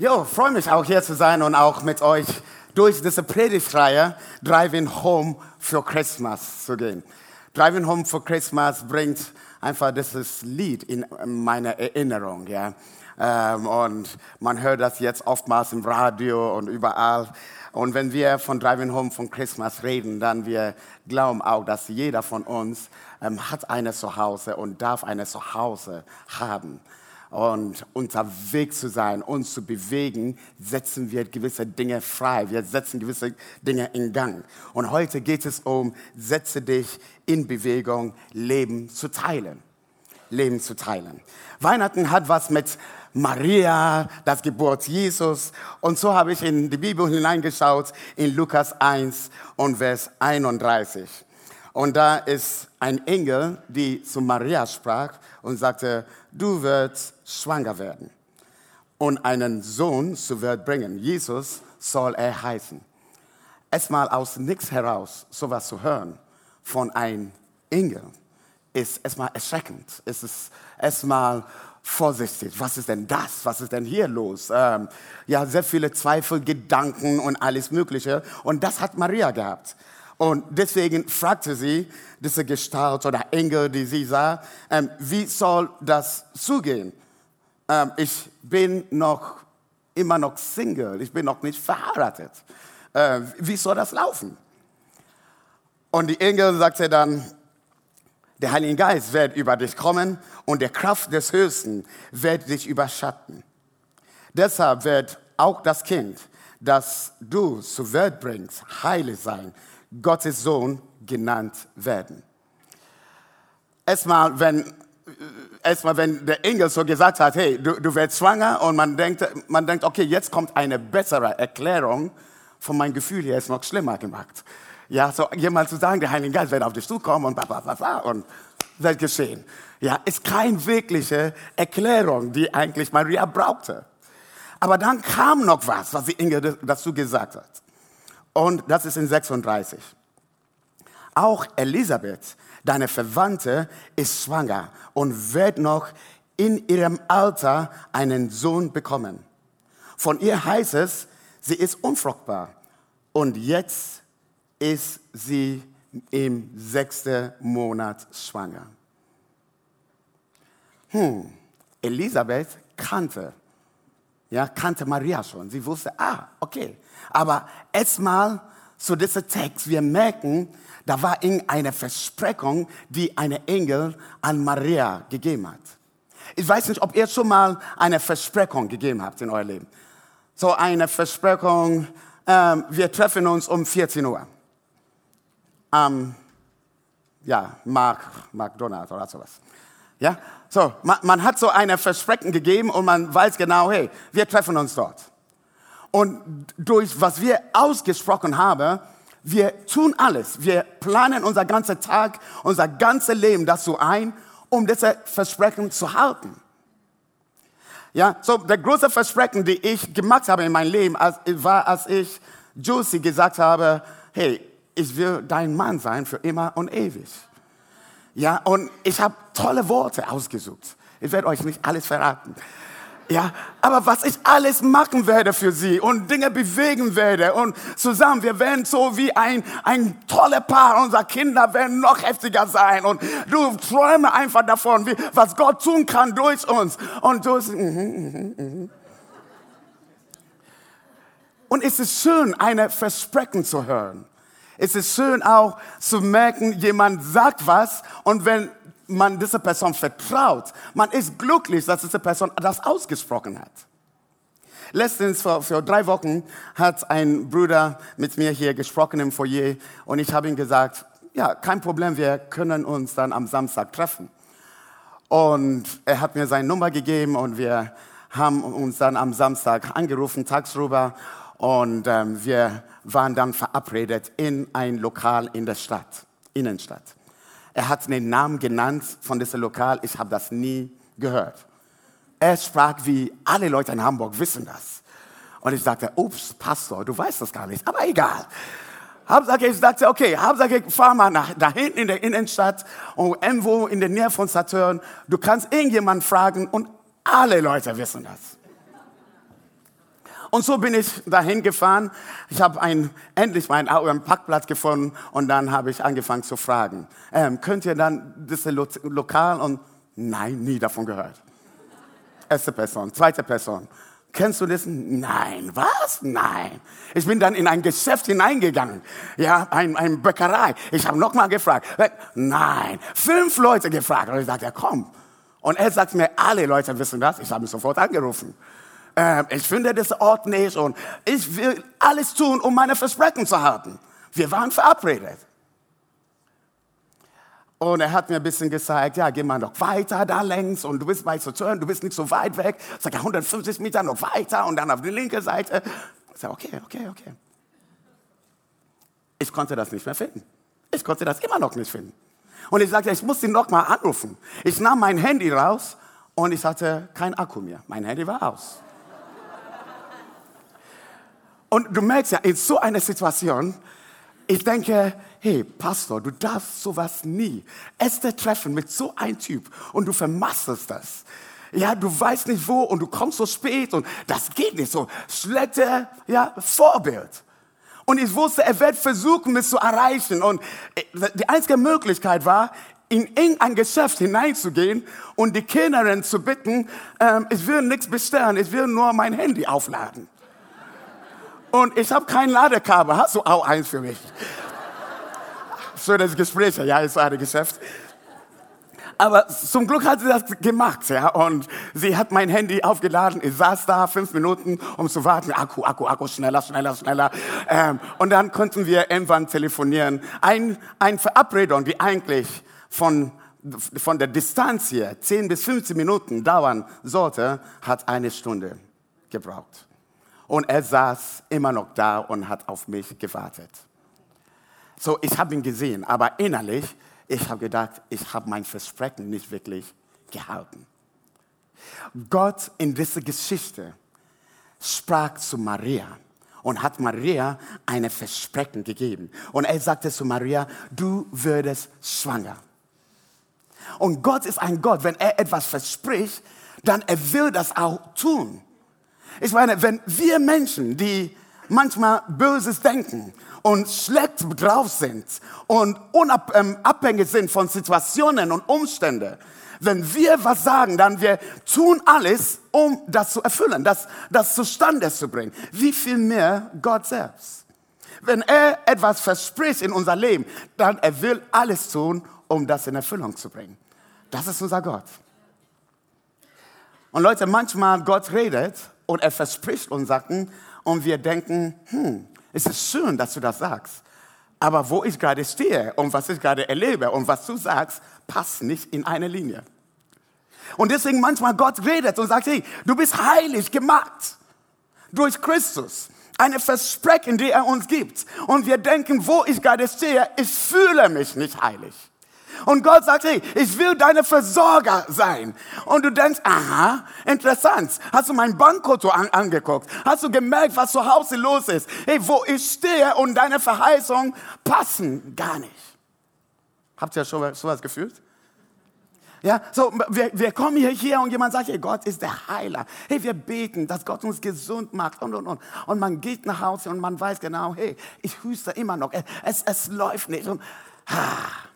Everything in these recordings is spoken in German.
Jo, freue mich auch hier zu sein und auch mit euch durch diese Predigtreihe Driving Home for Christmas zu gehen. Driving Home for Christmas bringt einfach dieses Lied in meine Erinnerung, ja. Ähm, und man hört das jetzt oftmals im Radio und überall. Und wenn wir von Driving Home von Christmas reden, dann wir glauben auch, dass jeder von uns ähm, hat eine Zuhause und darf eine Zuhause haben und unterwegs zu sein, uns zu bewegen, setzen wir gewisse Dinge frei. Wir setzen gewisse Dinge in Gang. Und heute geht es um, setze dich in Bewegung, Leben zu teilen. Leben zu teilen. Weihnachten hat was mit Maria, das Geburt Jesus. Und so habe ich in die Bibel hineingeschaut, in Lukas 1 und Vers 31. Und da ist ein Engel, die zu Maria sprach und sagte, du wirst schwanger werden und einen Sohn zur Welt bringen. Jesus soll er heißen. Erstmal aus nichts heraus sowas zu hören von einem Engel ist erstmal erschreckend. Es ist erstmal vorsichtig. Was ist denn das? Was ist denn hier los? Ähm, ja, sehr viele Zweifel, Gedanken und alles Mögliche. Und das hat Maria gehabt. Und deswegen fragte sie diese Gestalt oder Engel, die sie sah, ähm, wie soll das zugehen? Ähm, ich bin noch immer noch Single, ich bin noch nicht verheiratet. Äh, wie soll das laufen? Und die Engel sagte dann, der Heilige Geist wird über dich kommen und der Kraft des Höchsten wird dich überschatten. Deshalb wird auch das Kind, das du zur Welt bringst, heilig sein, Gottes Sohn genannt werden. Erstmal, wenn, erstmal, wenn der Engel so gesagt hat, hey, du, du wirst schwanger und man denkt, man denkt, okay, jetzt kommt eine bessere Erklärung von meinem Gefühl her, ist noch schlimmer gemacht. Ja, so jemand zu sagen, der Heilige Geist wird auf dich zukommen und bla, bla, bla, bla und wird geschehen. Ja, ist keine wirkliche Erklärung, die eigentlich Maria brauchte. Aber dann kam noch was, was die Engel dazu gesagt hat. Und das ist in 36. Auch Elisabeth, deine Verwandte, ist schwanger und wird noch in ihrem Alter einen Sohn bekommen. Von ihr heißt es, sie ist unfruchtbar und jetzt ist sie im sechsten Monat schwanger. Hm, Elisabeth kannte, ja, kannte Maria schon. Sie wusste, ah, okay, aber erstmal zu diesem Text, wir merken, da war irgendeine Versprechung, die eine Engel an Maria gegeben hat. Ich weiß nicht, ob ihr schon mal eine Versprechung gegeben habt in eurem Leben. So eine Versprechung, ähm, wir treffen uns um 14 Uhr. Ähm, ja, Mark, McDonald's oder sowas. Ja, so, man, man hat so eine Versprechen gegeben und man weiß genau, hey, wir treffen uns dort. Und durch was wir ausgesprochen haben, wir tun alles. Wir planen unser ganzer Tag, unser ganzes Leben dazu ein, um diese Versprechen zu halten. Ja, so der große Versprechen, die ich gemacht habe in meinem Leben, war, als ich Josie gesagt habe, hey, ich will dein Mann sein für immer und ewig. Ja, und ich habe tolle Worte ausgesucht. Ich werde euch nicht alles verraten. Ja, aber was ich alles machen werde für sie und Dinge bewegen werde und zusammen, wir werden so wie ein, ein tolle Paar, unsere Kinder werden noch heftiger sein und du träume einfach davon, wie, was Gott tun kann durch uns und du, mm, mm, mm, und es ist schön, eine Versprechen zu hören. Es ist schön auch zu merken, jemand sagt was und wenn man dieser Person vertraut. Man ist glücklich, dass diese Person das ausgesprochen hat. Letztens, vor, vor drei Wochen, hat ein Bruder mit mir hier gesprochen im Foyer und ich habe ihm gesagt, ja, kein Problem, wir können uns dann am Samstag treffen. Und er hat mir seine Nummer gegeben und wir haben uns dann am Samstag angerufen, tagsüber. Und ähm, wir waren dann verabredet in ein Lokal in der Stadt, Innenstadt. Er hat den Namen genannt von diesem Lokal. Ich habe das nie gehört. Er sprach wie alle Leute in Hamburg wissen das. Und ich sagte, ups, Pastor, du weißt das gar nicht, aber egal. Hauptsache, ich sagte, okay, Hauptsache, fahr mal nach, da hinten in der Innenstadt und irgendwo in der Nähe von Saturn. Du kannst irgendjemanden fragen und alle Leute wissen das. Und so bin ich dahin gefahren. Ich habe endlich meinen einen Parkplatz gefunden und dann habe ich angefangen zu fragen. Ähm, könnt ihr dann das Lo Lokal? Und nein, nie davon gehört. Erste Person, zweite Person. Kennst du das? Nein. Was? Nein. Ich bin dann in ein Geschäft hineingegangen. Ja, ein, ein Bäckerei. Ich habe nochmal gefragt. Nein. Fünf Leute gefragt. Und ich sagte, ja, komm. Und er sagt mir, alle Leute wissen das. Ich habe mich sofort angerufen. Ähm, ich finde das Ort nicht und ich will alles tun, um meine Versprechen zu halten. Wir waren verabredet. Und er hat mir ein bisschen gezeigt, ja, geh mal noch weiter da längs und du bist bei zu turn, du bist nicht so weit weg. Ich sage, 150 Meter noch weiter und dann auf die linke Seite. Ich sage, okay, okay, okay. Ich konnte das nicht mehr finden. Ich konnte das immer noch nicht finden. Und ich sagte, ich muss ihn noch mal anrufen. Ich nahm mein Handy raus und ich hatte kein Akku mehr. Mein Handy war aus. Und du merkst ja, in so einer Situation, ich denke, hey, Pastor, du darfst sowas nie. Erste Treffen mit so einem Typ und du vermasselst das. Ja, du weißt nicht wo und du kommst so spät und das geht nicht so. Schlechte, ja, Vorbild. Und ich wusste, er wird versuchen, mich zu erreichen. Und äh, die einzige Möglichkeit war, in irgendein Geschäft hineinzugehen und die Kellnerin zu bitten, ähm, ich will nichts bestellen, ich will nur mein Handy aufladen. Und ich habe kein Ladekabel. Hast du auch eins für mich? Schönes Gespräch, ja, ist ein Geschäft. Aber zum Glück hat sie das gemacht, ja. Und sie hat mein Handy aufgeladen. Ich saß da fünf Minuten, um zu warten. Akku, Akku, Akku, schneller, schneller, schneller. Ähm, und dann konnten wir irgendwann telefonieren. Ein, ein Verabredung, die eigentlich von, von der Distanz hier 10 bis 15 Minuten dauern sollte, hat eine Stunde gebraucht. Und er saß immer noch da und hat auf mich gewartet. So, ich habe ihn gesehen, aber innerlich, ich habe gedacht, ich habe mein Versprechen nicht wirklich gehalten. Gott in dieser Geschichte sprach zu Maria und hat Maria eine Versprechen gegeben. Und er sagte zu Maria, du würdest schwanger. Und Gott ist ein Gott, wenn er etwas verspricht, dann er will das auch tun. Ich meine, wenn wir Menschen, die manchmal Böses denken und schlecht drauf sind und unabhängig ähm, sind von Situationen und Umständen, wenn wir was sagen, dann wir tun alles, um das zu erfüllen, das, das zustande zu bringen. Wie viel mehr Gott selbst? Wenn er etwas verspricht in unser Leben, dann er will alles tun, um das in Erfüllung zu bringen. Das ist unser Gott. Und Leute, manchmal Gott redet und er verspricht uns Sachen und wir denken, hm, es ist schön, dass du das sagst. Aber wo ich gerade stehe und was ich gerade erlebe und was du sagst, passt nicht in eine Linie. Und deswegen manchmal Gott redet und sagt, hey, du bist heilig gemacht durch Christus. Eine Versprechen, die er uns gibt. Und wir denken, wo ich gerade stehe, ich fühle mich nicht heilig. Und Gott sagt, hey, ich will deine Versorger sein. Und du denkst, aha, interessant. Hast du mein Bankkonto an, angeguckt? Hast du gemerkt, was zu Hause los ist? Hey, wo ich stehe und deine Verheißungen passen gar nicht. Habt ihr schon sowas gefühlt? Ja, so, wir, wir kommen hier, hier und jemand sagt, hey, Gott ist der Heiler. Hey, wir beten, dass Gott uns gesund macht und, und, und. Und man geht nach Hause und man weiß genau, hey, ich hüste immer noch. Es, es läuft nicht. Und, ah.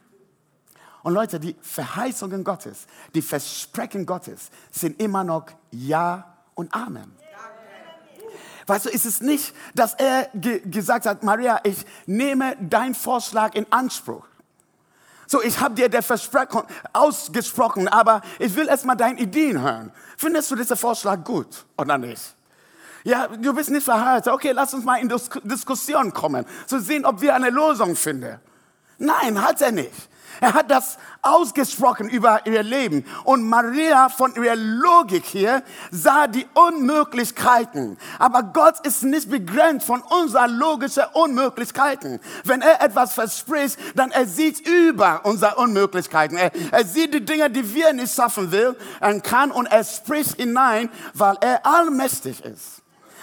Und Leute, die Verheißungen Gottes, die Versprechen Gottes sind immer noch Ja und Amen. Weißt du, ist es nicht, dass er ge gesagt hat, Maria, ich nehme deinen Vorschlag in Anspruch. So, ich habe dir der Versprechen ausgesprochen, aber ich will erstmal deine Ideen hören. Findest du diesen Vorschlag gut oder nicht? Ja, du bist nicht verheiratet. Okay, lass uns mal in Dis Diskussion kommen, zu sehen, ob wir eine Lösung finden. Nein, hat er nicht. Er hat das ausgesprochen über ihr Leben. Und Maria von ihrer Logik hier sah die Unmöglichkeiten. Aber Gott ist nicht begrenzt von unserer logischen Unmöglichkeiten. Wenn er etwas verspricht, dann er sieht über unsere Unmöglichkeiten. Er, er sieht die Dinge, die wir nicht schaffen will, er kann und er spricht hinein, weil er allmächtig ist.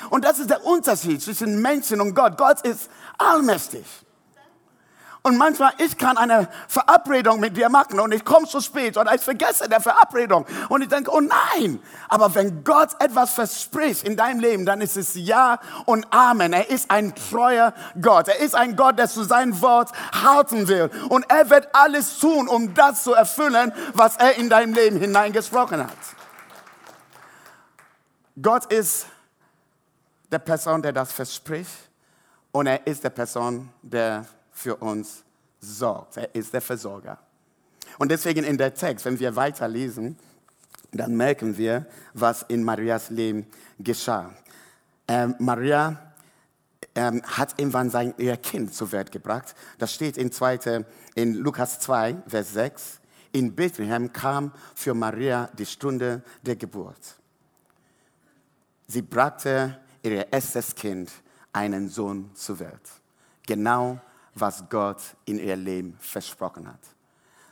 Und das ist der Unterschied zwischen Menschen und Gott. Gott ist allmächtig. Und manchmal, ich kann eine Verabredung mit dir machen und ich komme zu spät oder ich vergesse der Verabredung und ich denke, oh nein. Aber wenn Gott etwas verspricht in deinem Leben, dann ist es Ja und Amen. Er ist ein treuer Gott. Er ist ein Gott, der zu seinem Wort halten will. Und er wird alles tun, um das zu erfüllen, was er in dein Leben hineingesprochen hat. Gott ist der Person, der das verspricht und er ist der Person, der für uns sorgt. Er ist der Versorger. Und deswegen in der Text, wenn wir weiterlesen, dann merken wir, was in Marias Leben geschah. Ähm, Maria ähm, hat irgendwann sein, ihr Kind zur Welt gebracht. Das steht in, zweite, in Lukas 2, Vers 6. In Bethlehem kam für Maria die Stunde der Geburt. Sie brachte ihr erstes Kind, einen Sohn, zur Welt. Genau was Gott in ihr Leben versprochen hat.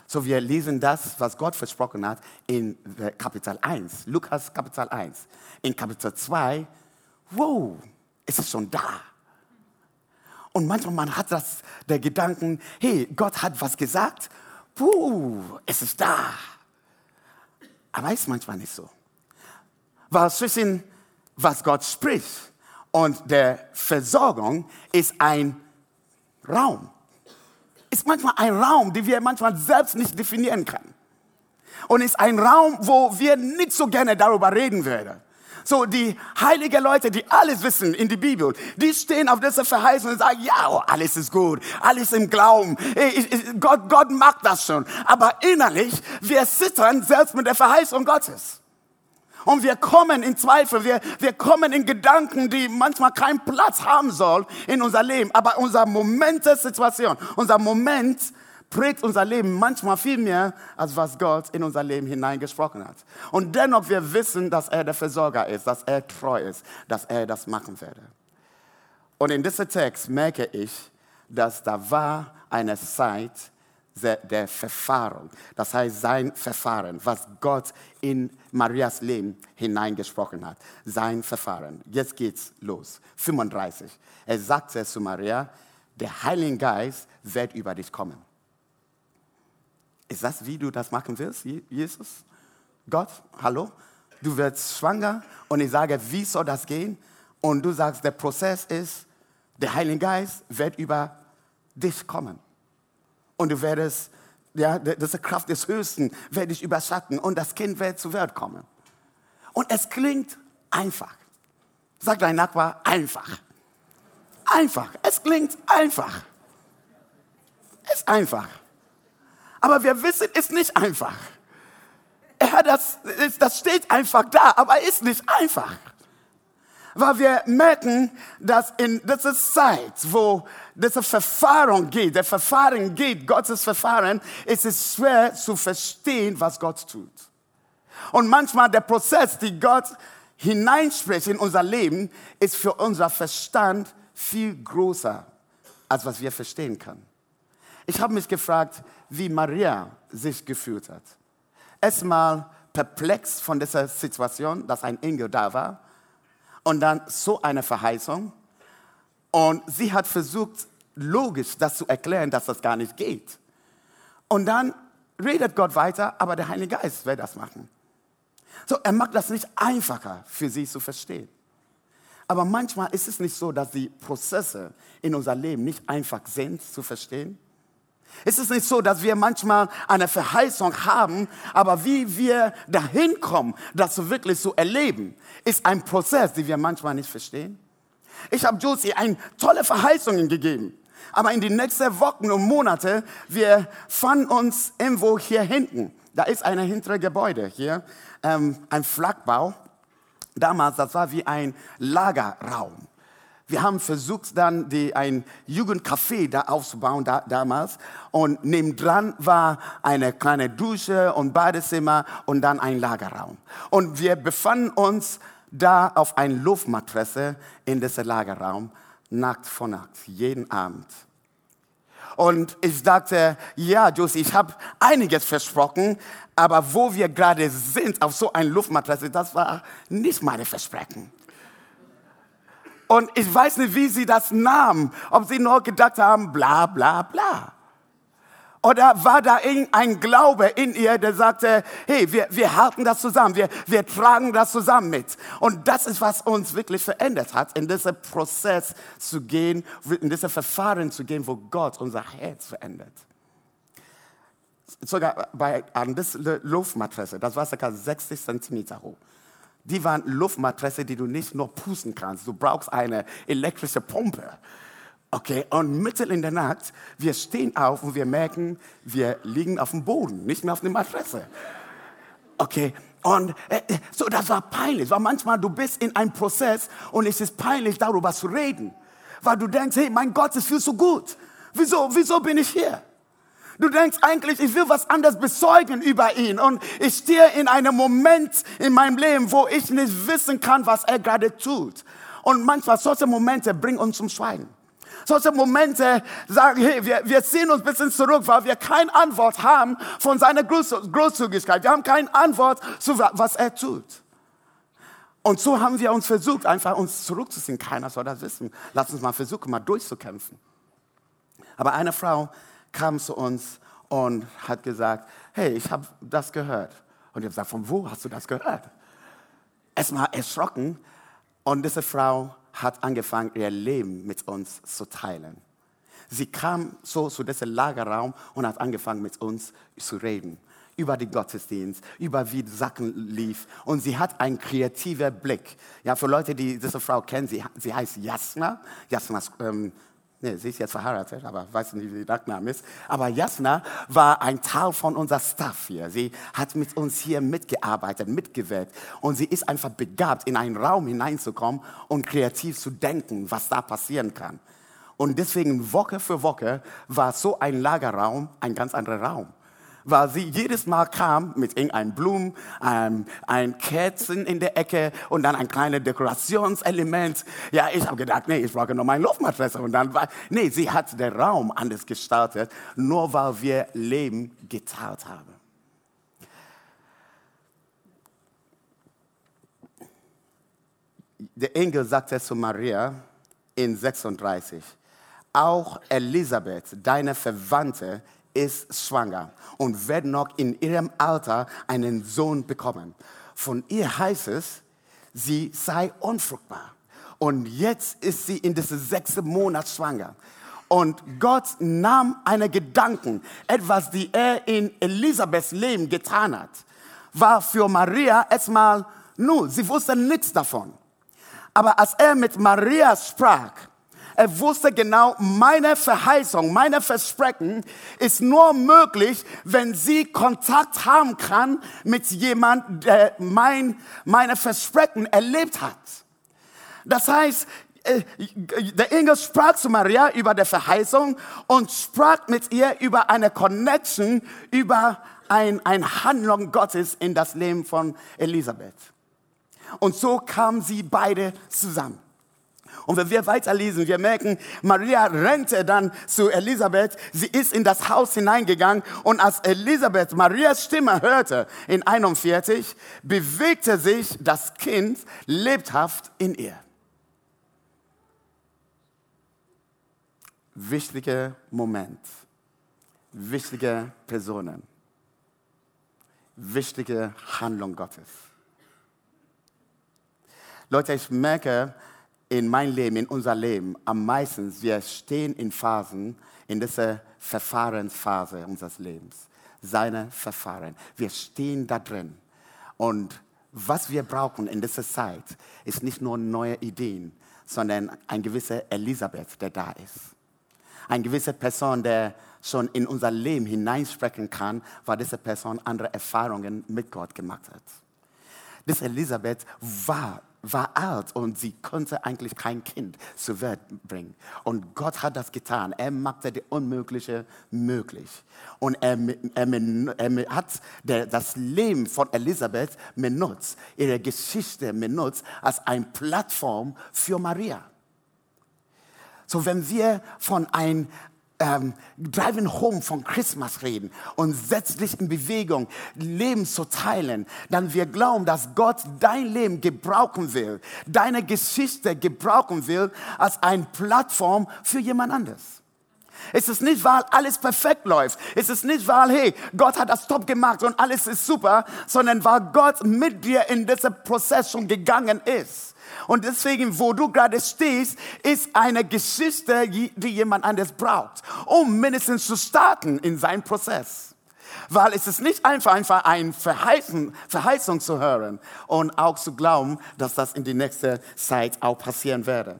So, wir lesen das, was Gott versprochen hat, in Kapitel 1, Lukas Kapitel 1. In Kapitel 2, wow, ist es schon da. Und manchmal man hat das, der Gedanken, hey, Gott hat was gesagt, puh, es ist da. Aber ist manchmal nicht so. Weil zwischen was Gott spricht und der Versorgung ist ein Raum. Ist manchmal ein Raum, den wir manchmal selbst nicht definieren können. Und ist ein Raum, wo wir nicht so gerne darüber reden würden. So, die heiligen Leute, die alles wissen in der Bibel, die stehen auf dieser Verheißung und sagen, ja, oh, alles ist gut, alles im Glauben, ich, ich, Gott, Gott macht das schon. Aber innerlich, wir zittern selbst mit der Verheißung Gottes. Und wir kommen in Zweifel, wir, wir kommen in Gedanken, die manchmal keinen Platz haben sollen in unser Leben. Aber unser Moment der Situation, unser Moment prägt unser Leben manchmal viel mehr, als was Gott in unser Leben hineingesprochen hat. Und dennoch wir wissen, dass er der Versorger ist, dass er treu ist, dass er das machen werde. Und in diesem Text merke ich, dass da war eine Zeit, der Verfahren. Das heißt, sein Verfahren, was Gott in Marias Leben hineingesprochen hat. Sein Verfahren. Jetzt geht's los. 35. Er sagte zu Maria, der Heilige Geist wird über dich kommen. Ist das, wie du das machen willst, Jesus? Gott, hallo? Du wirst schwanger und ich sage, wie soll das gehen? Und du sagst, der Prozess ist, der Heilige Geist wird über dich kommen und du werdest, ja, diese Kraft des Höchsten werde dich überschatten und das Kind wird zur Welt kommen. Und es klingt einfach. Sag dein Nachbar, einfach. Einfach. Es klingt einfach. Es ist einfach. Aber wir wissen, es ist nicht einfach. Ja, das, das steht einfach da, aber ist nicht einfach weil wir merken, dass in dieser Zeit, wo diese Verfahren geht, der Verfahren geht, Gottes Verfahren, ist es schwer zu verstehen, was Gott tut. Und manchmal der Prozess, den Gott hineinspricht in unser Leben, ist für unser Verstand viel größer, als was wir verstehen können. Ich habe mich gefragt, wie Maria sich gefühlt hat. Erstmal perplex von dieser Situation, dass ein Engel da war und dann so eine Verheißung. Und sie hat versucht, logisch das zu erklären, dass das gar nicht geht. Und dann redet Gott weiter, aber der Heilige Geist will das machen. So, er macht das nicht einfacher für sie zu verstehen. Aber manchmal ist es nicht so, dass die Prozesse in unser Leben nicht einfach sind zu verstehen. Ist es nicht so, dass wir manchmal eine Verheißung haben, aber wie wir dahin kommen, das wirklich zu erleben, ist ein Prozess, den wir manchmal nicht verstehen? Ich habe Josie eine tolle Verheißungen gegeben. Aber in den nächsten Wochen und Monaten, wir fanden uns irgendwo hier hinten. Da ist ein hintere Gebäude hier, ähm, ein Flagbau. Damals, das war wie ein Lagerraum. Wir haben versucht, dann die, ein Jugendcafé da aufzubauen da, damals. Und nebendran war eine kleine Dusche und Badezimmer und dann ein Lagerraum. Und wir befanden uns da auf einer Luftmatresse in diesem Lagerraum, Nacht vor Nacht, jeden Abend. Und ich dachte, ja, Josie, ich habe einiges versprochen, aber wo wir gerade sind, auf so einer Luftmatresse, das war nicht meine Versprechen. Und ich weiß nicht, wie sie das nahmen. Ob sie nur gedacht haben, bla bla bla. Oder war da ein Glaube in ihr, der sagte, hey, wir, wir halten das zusammen, wir, wir tragen das zusammen mit. Und das ist, was uns wirklich verändert hat, in diesen Prozess zu gehen, in dieses Verfahren zu gehen, wo Gott unser Herz verändert. Sogar bei, an dieser Luftmatresse, das war ca. 60 Zentimeter hoch. Die waren Luftmatresse, die du nicht nur pusten kannst. Du brauchst eine elektrische Pumpe. Okay, und mitten in der Nacht, wir stehen auf und wir merken, wir liegen auf dem Boden, nicht mehr auf der Matresse. Okay, und äh, äh, so, das war peinlich, weil manchmal du bist in einem Prozess und es ist peinlich, darüber zu reden, weil du denkst, hey, mein Gott, es fühlt so gut. Wieso, wieso bin ich hier? Du denkst eigentlich, ich will was anderes bezeugen über ihn. Und ich stehe in einem Moment in meinem Leben, wo ich nicht wissen kann, was er gerade tut. Und manchmal solche Momente bringen uns zum Schweigen solche Momente sagen, hey, wir, wir ziehen uns ein bisschen zurück, weil wir keine Antwort haben von seiner Großzügigkeit. Wir haben keine Antwort zu was er tut. Und so haben wir uns versucht, einfach uns zurückzuziehen. Keiner soll das wissen. Lass uns mal versuchen, mal durchzukämpfen. Aber eine Frau kam zu uns und hat gesagt, hey, ich habe das gehört. Und ich habe gesagt, von wo hast du das gehört? Erstmal erschrocken. Und diese Frau hat angefangen, ihr Leben mit uns zu teilen. Sie kam so zu diesem Lagerraum und hat angefangen, mit uns zu reden über den Gottesdienst, über wie Sachen lief. Und sie hat einen kreativen Blick. Ja, für Leute, die diese Frau kennen, sie, sie heißt Jasna. Jasna ähm, Nee, sie ist jetzt verheiratet, aber weiß nicht, wie der Nachname ist. Aber Jasna war ein Teil von unser Staff hier. Sie hat mit uns hier mitgearbeitet, mitgewirkt. Und sie ist einfach begabt, in einen Raum hineinzukommen und kreativ zu denken, was da passieren kann. Und deswegen Woche für Woche war so ein Lagerraum ein ganz anderer Raum weil sie jedes Mal kam mit irgendeinem Blumen, einem, ein Kerzen in der Ecke und dann ein kleines Dekorationselement. Ja, ich habe gedacht, nee, ich brauche noch meine Luftmatratze. Und dann war, nee, sie hat den Raum anders gestaltet, nur weil wir Leben geteilt haben. Der Engel sagte zu Maria in 36, auch Elisabeth, deine Verwandte, ist schwanger und wird noch in ihrem Alter einen Sohn bekommen. Von ihr heißt es, sie sei unfruchtbar. Und jetzt ist sie in diesem sechsten Monat schwanger. Und Gott nahm einen Gedanken, etwas, die er in Elisabeths Leben getan hat, war für Maria erstmal, nur, sie wusste nichts davon. Aber als er mit Maria sprach, er wusste genau, meine Verheißung, meine Versprechen ist nur möglich, wenn sie Kontakt haben kann mit jemand, der mein, meine Versprechen erlebt hat. Das heißt, äh, der Engel sprach zu Maria über die Verheißung und sprach mit ihr über eine Connection, über ein, ein Handlung Gottes in das Leben von Elisabeth. Und so kamen sie beide zusammen. Und wenn wir weiterlesen, wir merken, Maria rennte dann zu Elisabeth. Sie ist in das Haus hineingegangen und als Elisabeth Marias Stimme hörte in 41, bewegte sich das Kind lebhaft in ihr. Wichtiger Moment, wichtige Personen, wichtige Handlung Gottes. Leute, ich merke, in mein Leben, in unser Leben am meisten, wir stehen in Phasen, in dieser Verfahrensphase unseres Lebens. Seine Verfahren. Wir stehen da drin. Und was wir brauchen in dieser Zeit, ist nicht nur neue Ideen, sondern ein gewisser Elisabeth, der da ist. Eine gewisse Person, der schon in unser Leben hineinsprechen kann, weil diese Person andere Erfahrungen mit Gott gemacht hat. Diese Elisabeth war war alt und sie konnte eigentlich kein Kind zur Welt bringen. Und Gott hat das getan. Er machte das Unmögliche möglich. Und er, er, er hat das Leben von Elisabeth benutzt, ihre Geschichte benutzt als eine Plattform für Maria. So, wenn wir von einem ähm, Driving Home von Christmas reden und setz dich in Bewegung, Leben zu teilen, dann wir glauben, dass Gott dein Leben gebrauchen will, deine Geschichte gebrauchen will als eine Plattform für jemand anderes. Es ist nicht, weil alles perfekt läuft. Es ist nicht, weil, hey, Gott hat das top gemacht und alles ist super, sondern weil Gott mit dir in diesen Prozess schon gegangen ist. Und deswegen, wo du gerade stehst, ist eine Geschichte, die jemand anders braucht, um mindestens zu starten in seinem Prozess. Weil es ist nicht einfach, einfach eine Verheißung, Verheißung zu hören und auch zu glauben, dass das in die nächste Zeit auch passieren werde.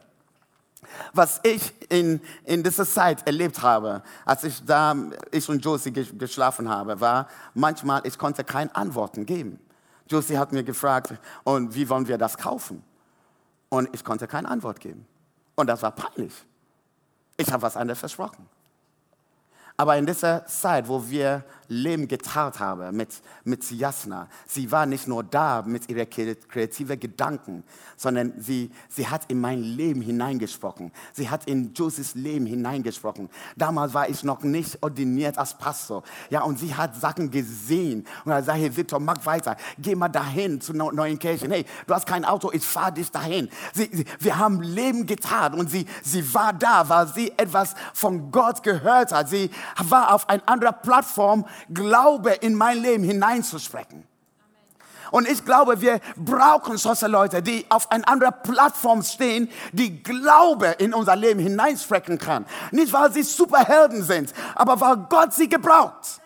Was ich in, in dieser Zeit erlebt habe, als ich da, ich und Josie geschlafen habe, war manchmal, ich konnte keine Antworten geben. Josie hat mir gefragt, und wie wollen wir das kaufen? Und ich konnte keine Antwort geben. Und das war peinlich. Ich habe was anderes versprochen. Aber in dieser Zeit, wo wir Leben geteilt haben mit, mit Jasna, sie war nicht nur da mit ihren kreativen Gedanken, sondern sie, sie hat in mein Leben hineingesprochen. Sie hat in Josies Leben hineingesprochen. Damals war ich noch nicht ordiniert als Pastor. Ja, und sie hat Sachen gesehen. Und er sagt, hey Victor, mach weiter. Geh mal dahin zu neuen Kirchen. Hey, du hast kein Auto, ich fahre dich dahin. Sie, sie, wir haben Leben getan und sie, sie war da, weil sie etwas von Gott gehört hat. Sie war auf einer anderen Plattform, Glaube in mein Leben hineinzusprechen. Und ich glaube, wir brauchen solche Leute, die auf einer anderen Plattform stehen, die Glaube in unser Leben hineinsprechen kann. Nicht, weil sie Superhelden sind, aber weil Gott sie gebraucht.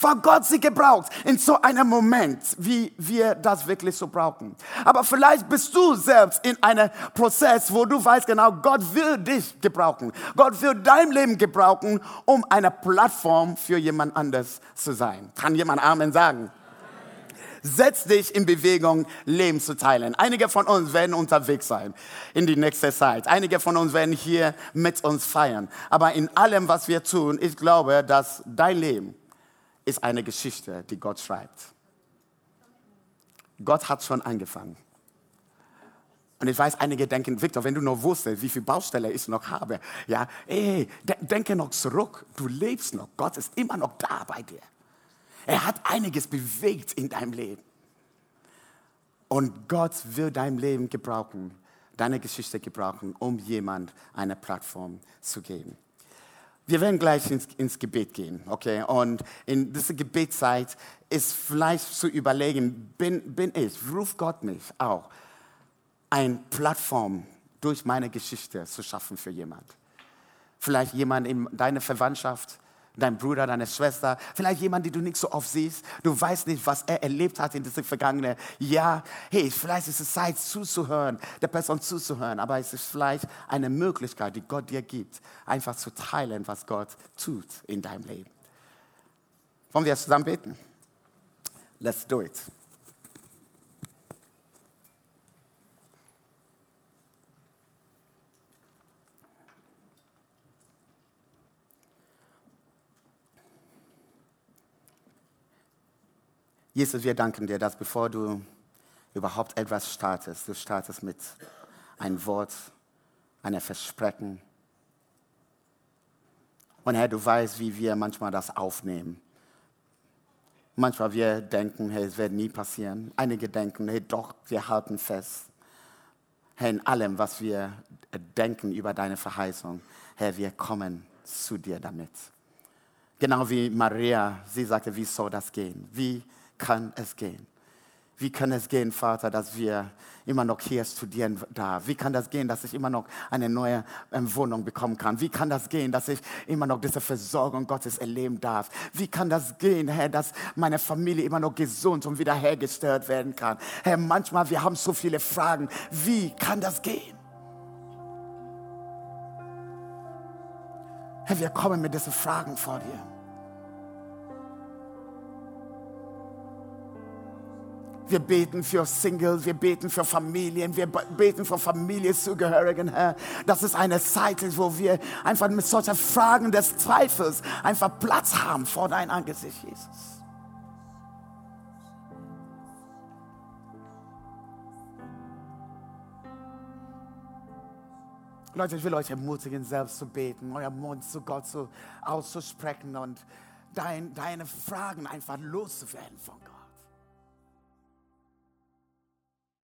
Weil Gott sie gebraucht in so einem Moment, wie wir das wirklich so brauchen. Aber vielleicht bist du selbst in einem Prozess, wo du weißt genau, Gott will dich gebrauchen. Gott will dein Leben gebrauchen, um eine Plattform für jemand anders zu sein. Kann jemand Amen sagen? Setz dich in Bewegung, Leben zu teilen. Einige von uns werden unterwegs sein in die nächste Zeit. Einige von uns werden hier mit uns feiern. Aber in allem, was wir tun, ich glaube, dass dein Leben ist eine Geschichte, die Gott schreibt. Gott hat schon angefangen. Und ich weiß, einige denken, Victor, wenn du nur wusstest, wie viel Baustelle ich noch habe, ja, ey, denke noch zurück, du lebst noch, Gott ist immer noch da bei dir. Er hat einiges bewegt in deinem Leben. Und Gott will dein Leben gebrauchen, deine Geschichte gebrauchen, um jemand eine Plattform zu geben. Wir werden gleich ins, ins, Gebet gehen, okay? Und in dieser Gebetszeit ist vielleicht zu überlegen, bin, bin ich, ruft Gott mich auch, eine Plattform durch meine Geschichte zu schaffen für jemand. Vielleicht jemand in deiner Verwandtschaft, dein Bruder, deine Schwester, vielleicht jemand, den du nicht so oft siehst. Du weißt nicht, was er erlebt hat in diesem vergangenen Jahr. Hey, vielleicht ist es Zeit zuzuhören, der Person zuzuhören, aber es ist vielleicht eine Möglichkeit, die Gott dir gibt, einfach zu teilen, was Gott tut in deinem Leben. Wollen wir zusammen beten? Let's do it. Jesus, wir danken dir, dass bevor du überhaupt etwas startest, du startest mit einem Wort, einem Versprechen. Und Herr, du weißt, wie wir manchmal das aufnehmen. Manchmal wir denken, hey, es wird nie passieren. Einige denken, hey, doch, wir halten fest. Herr, in allem, was wir denken über deine Verheißung, Herr, wir kommen zu dir damit. Genau wie Maria, sie sagte, wie soll das gehen? Wie kann es gehen? Wie kann es gehen, Vater, dass wir immer noch hier studieren darf? Wie kann das gehen, dass ich immer noch eine neue ähm, Wohnung bekommen kann? Wie kann das gehen, dass ich immer noch diese Versorgung Gottes erleben darf? Wie kann das gehen, Herr, dass meine Familie immer noch gesund und wiederhergestellt werden kann? Herr, manchmal, wir haben so viele Fragen. Wie kann das gehen? Herr, wir kommen mit diesen Fragen vor dir. Wir beten für Singles, wir beten für Familien, wir beten für Familienzugehörigen, Herr. Das ist eine Zeit, wo wir einfach mit solchen Fragen des Zweifels einfach Platz haben vor dein Angesicht, Jesus. Leute, ich will euch ermutigen, selbst zu beten, euer Mund zu Gott zu, auszusprechen und dein, deine Fragen einfach loszuwerden von Gott.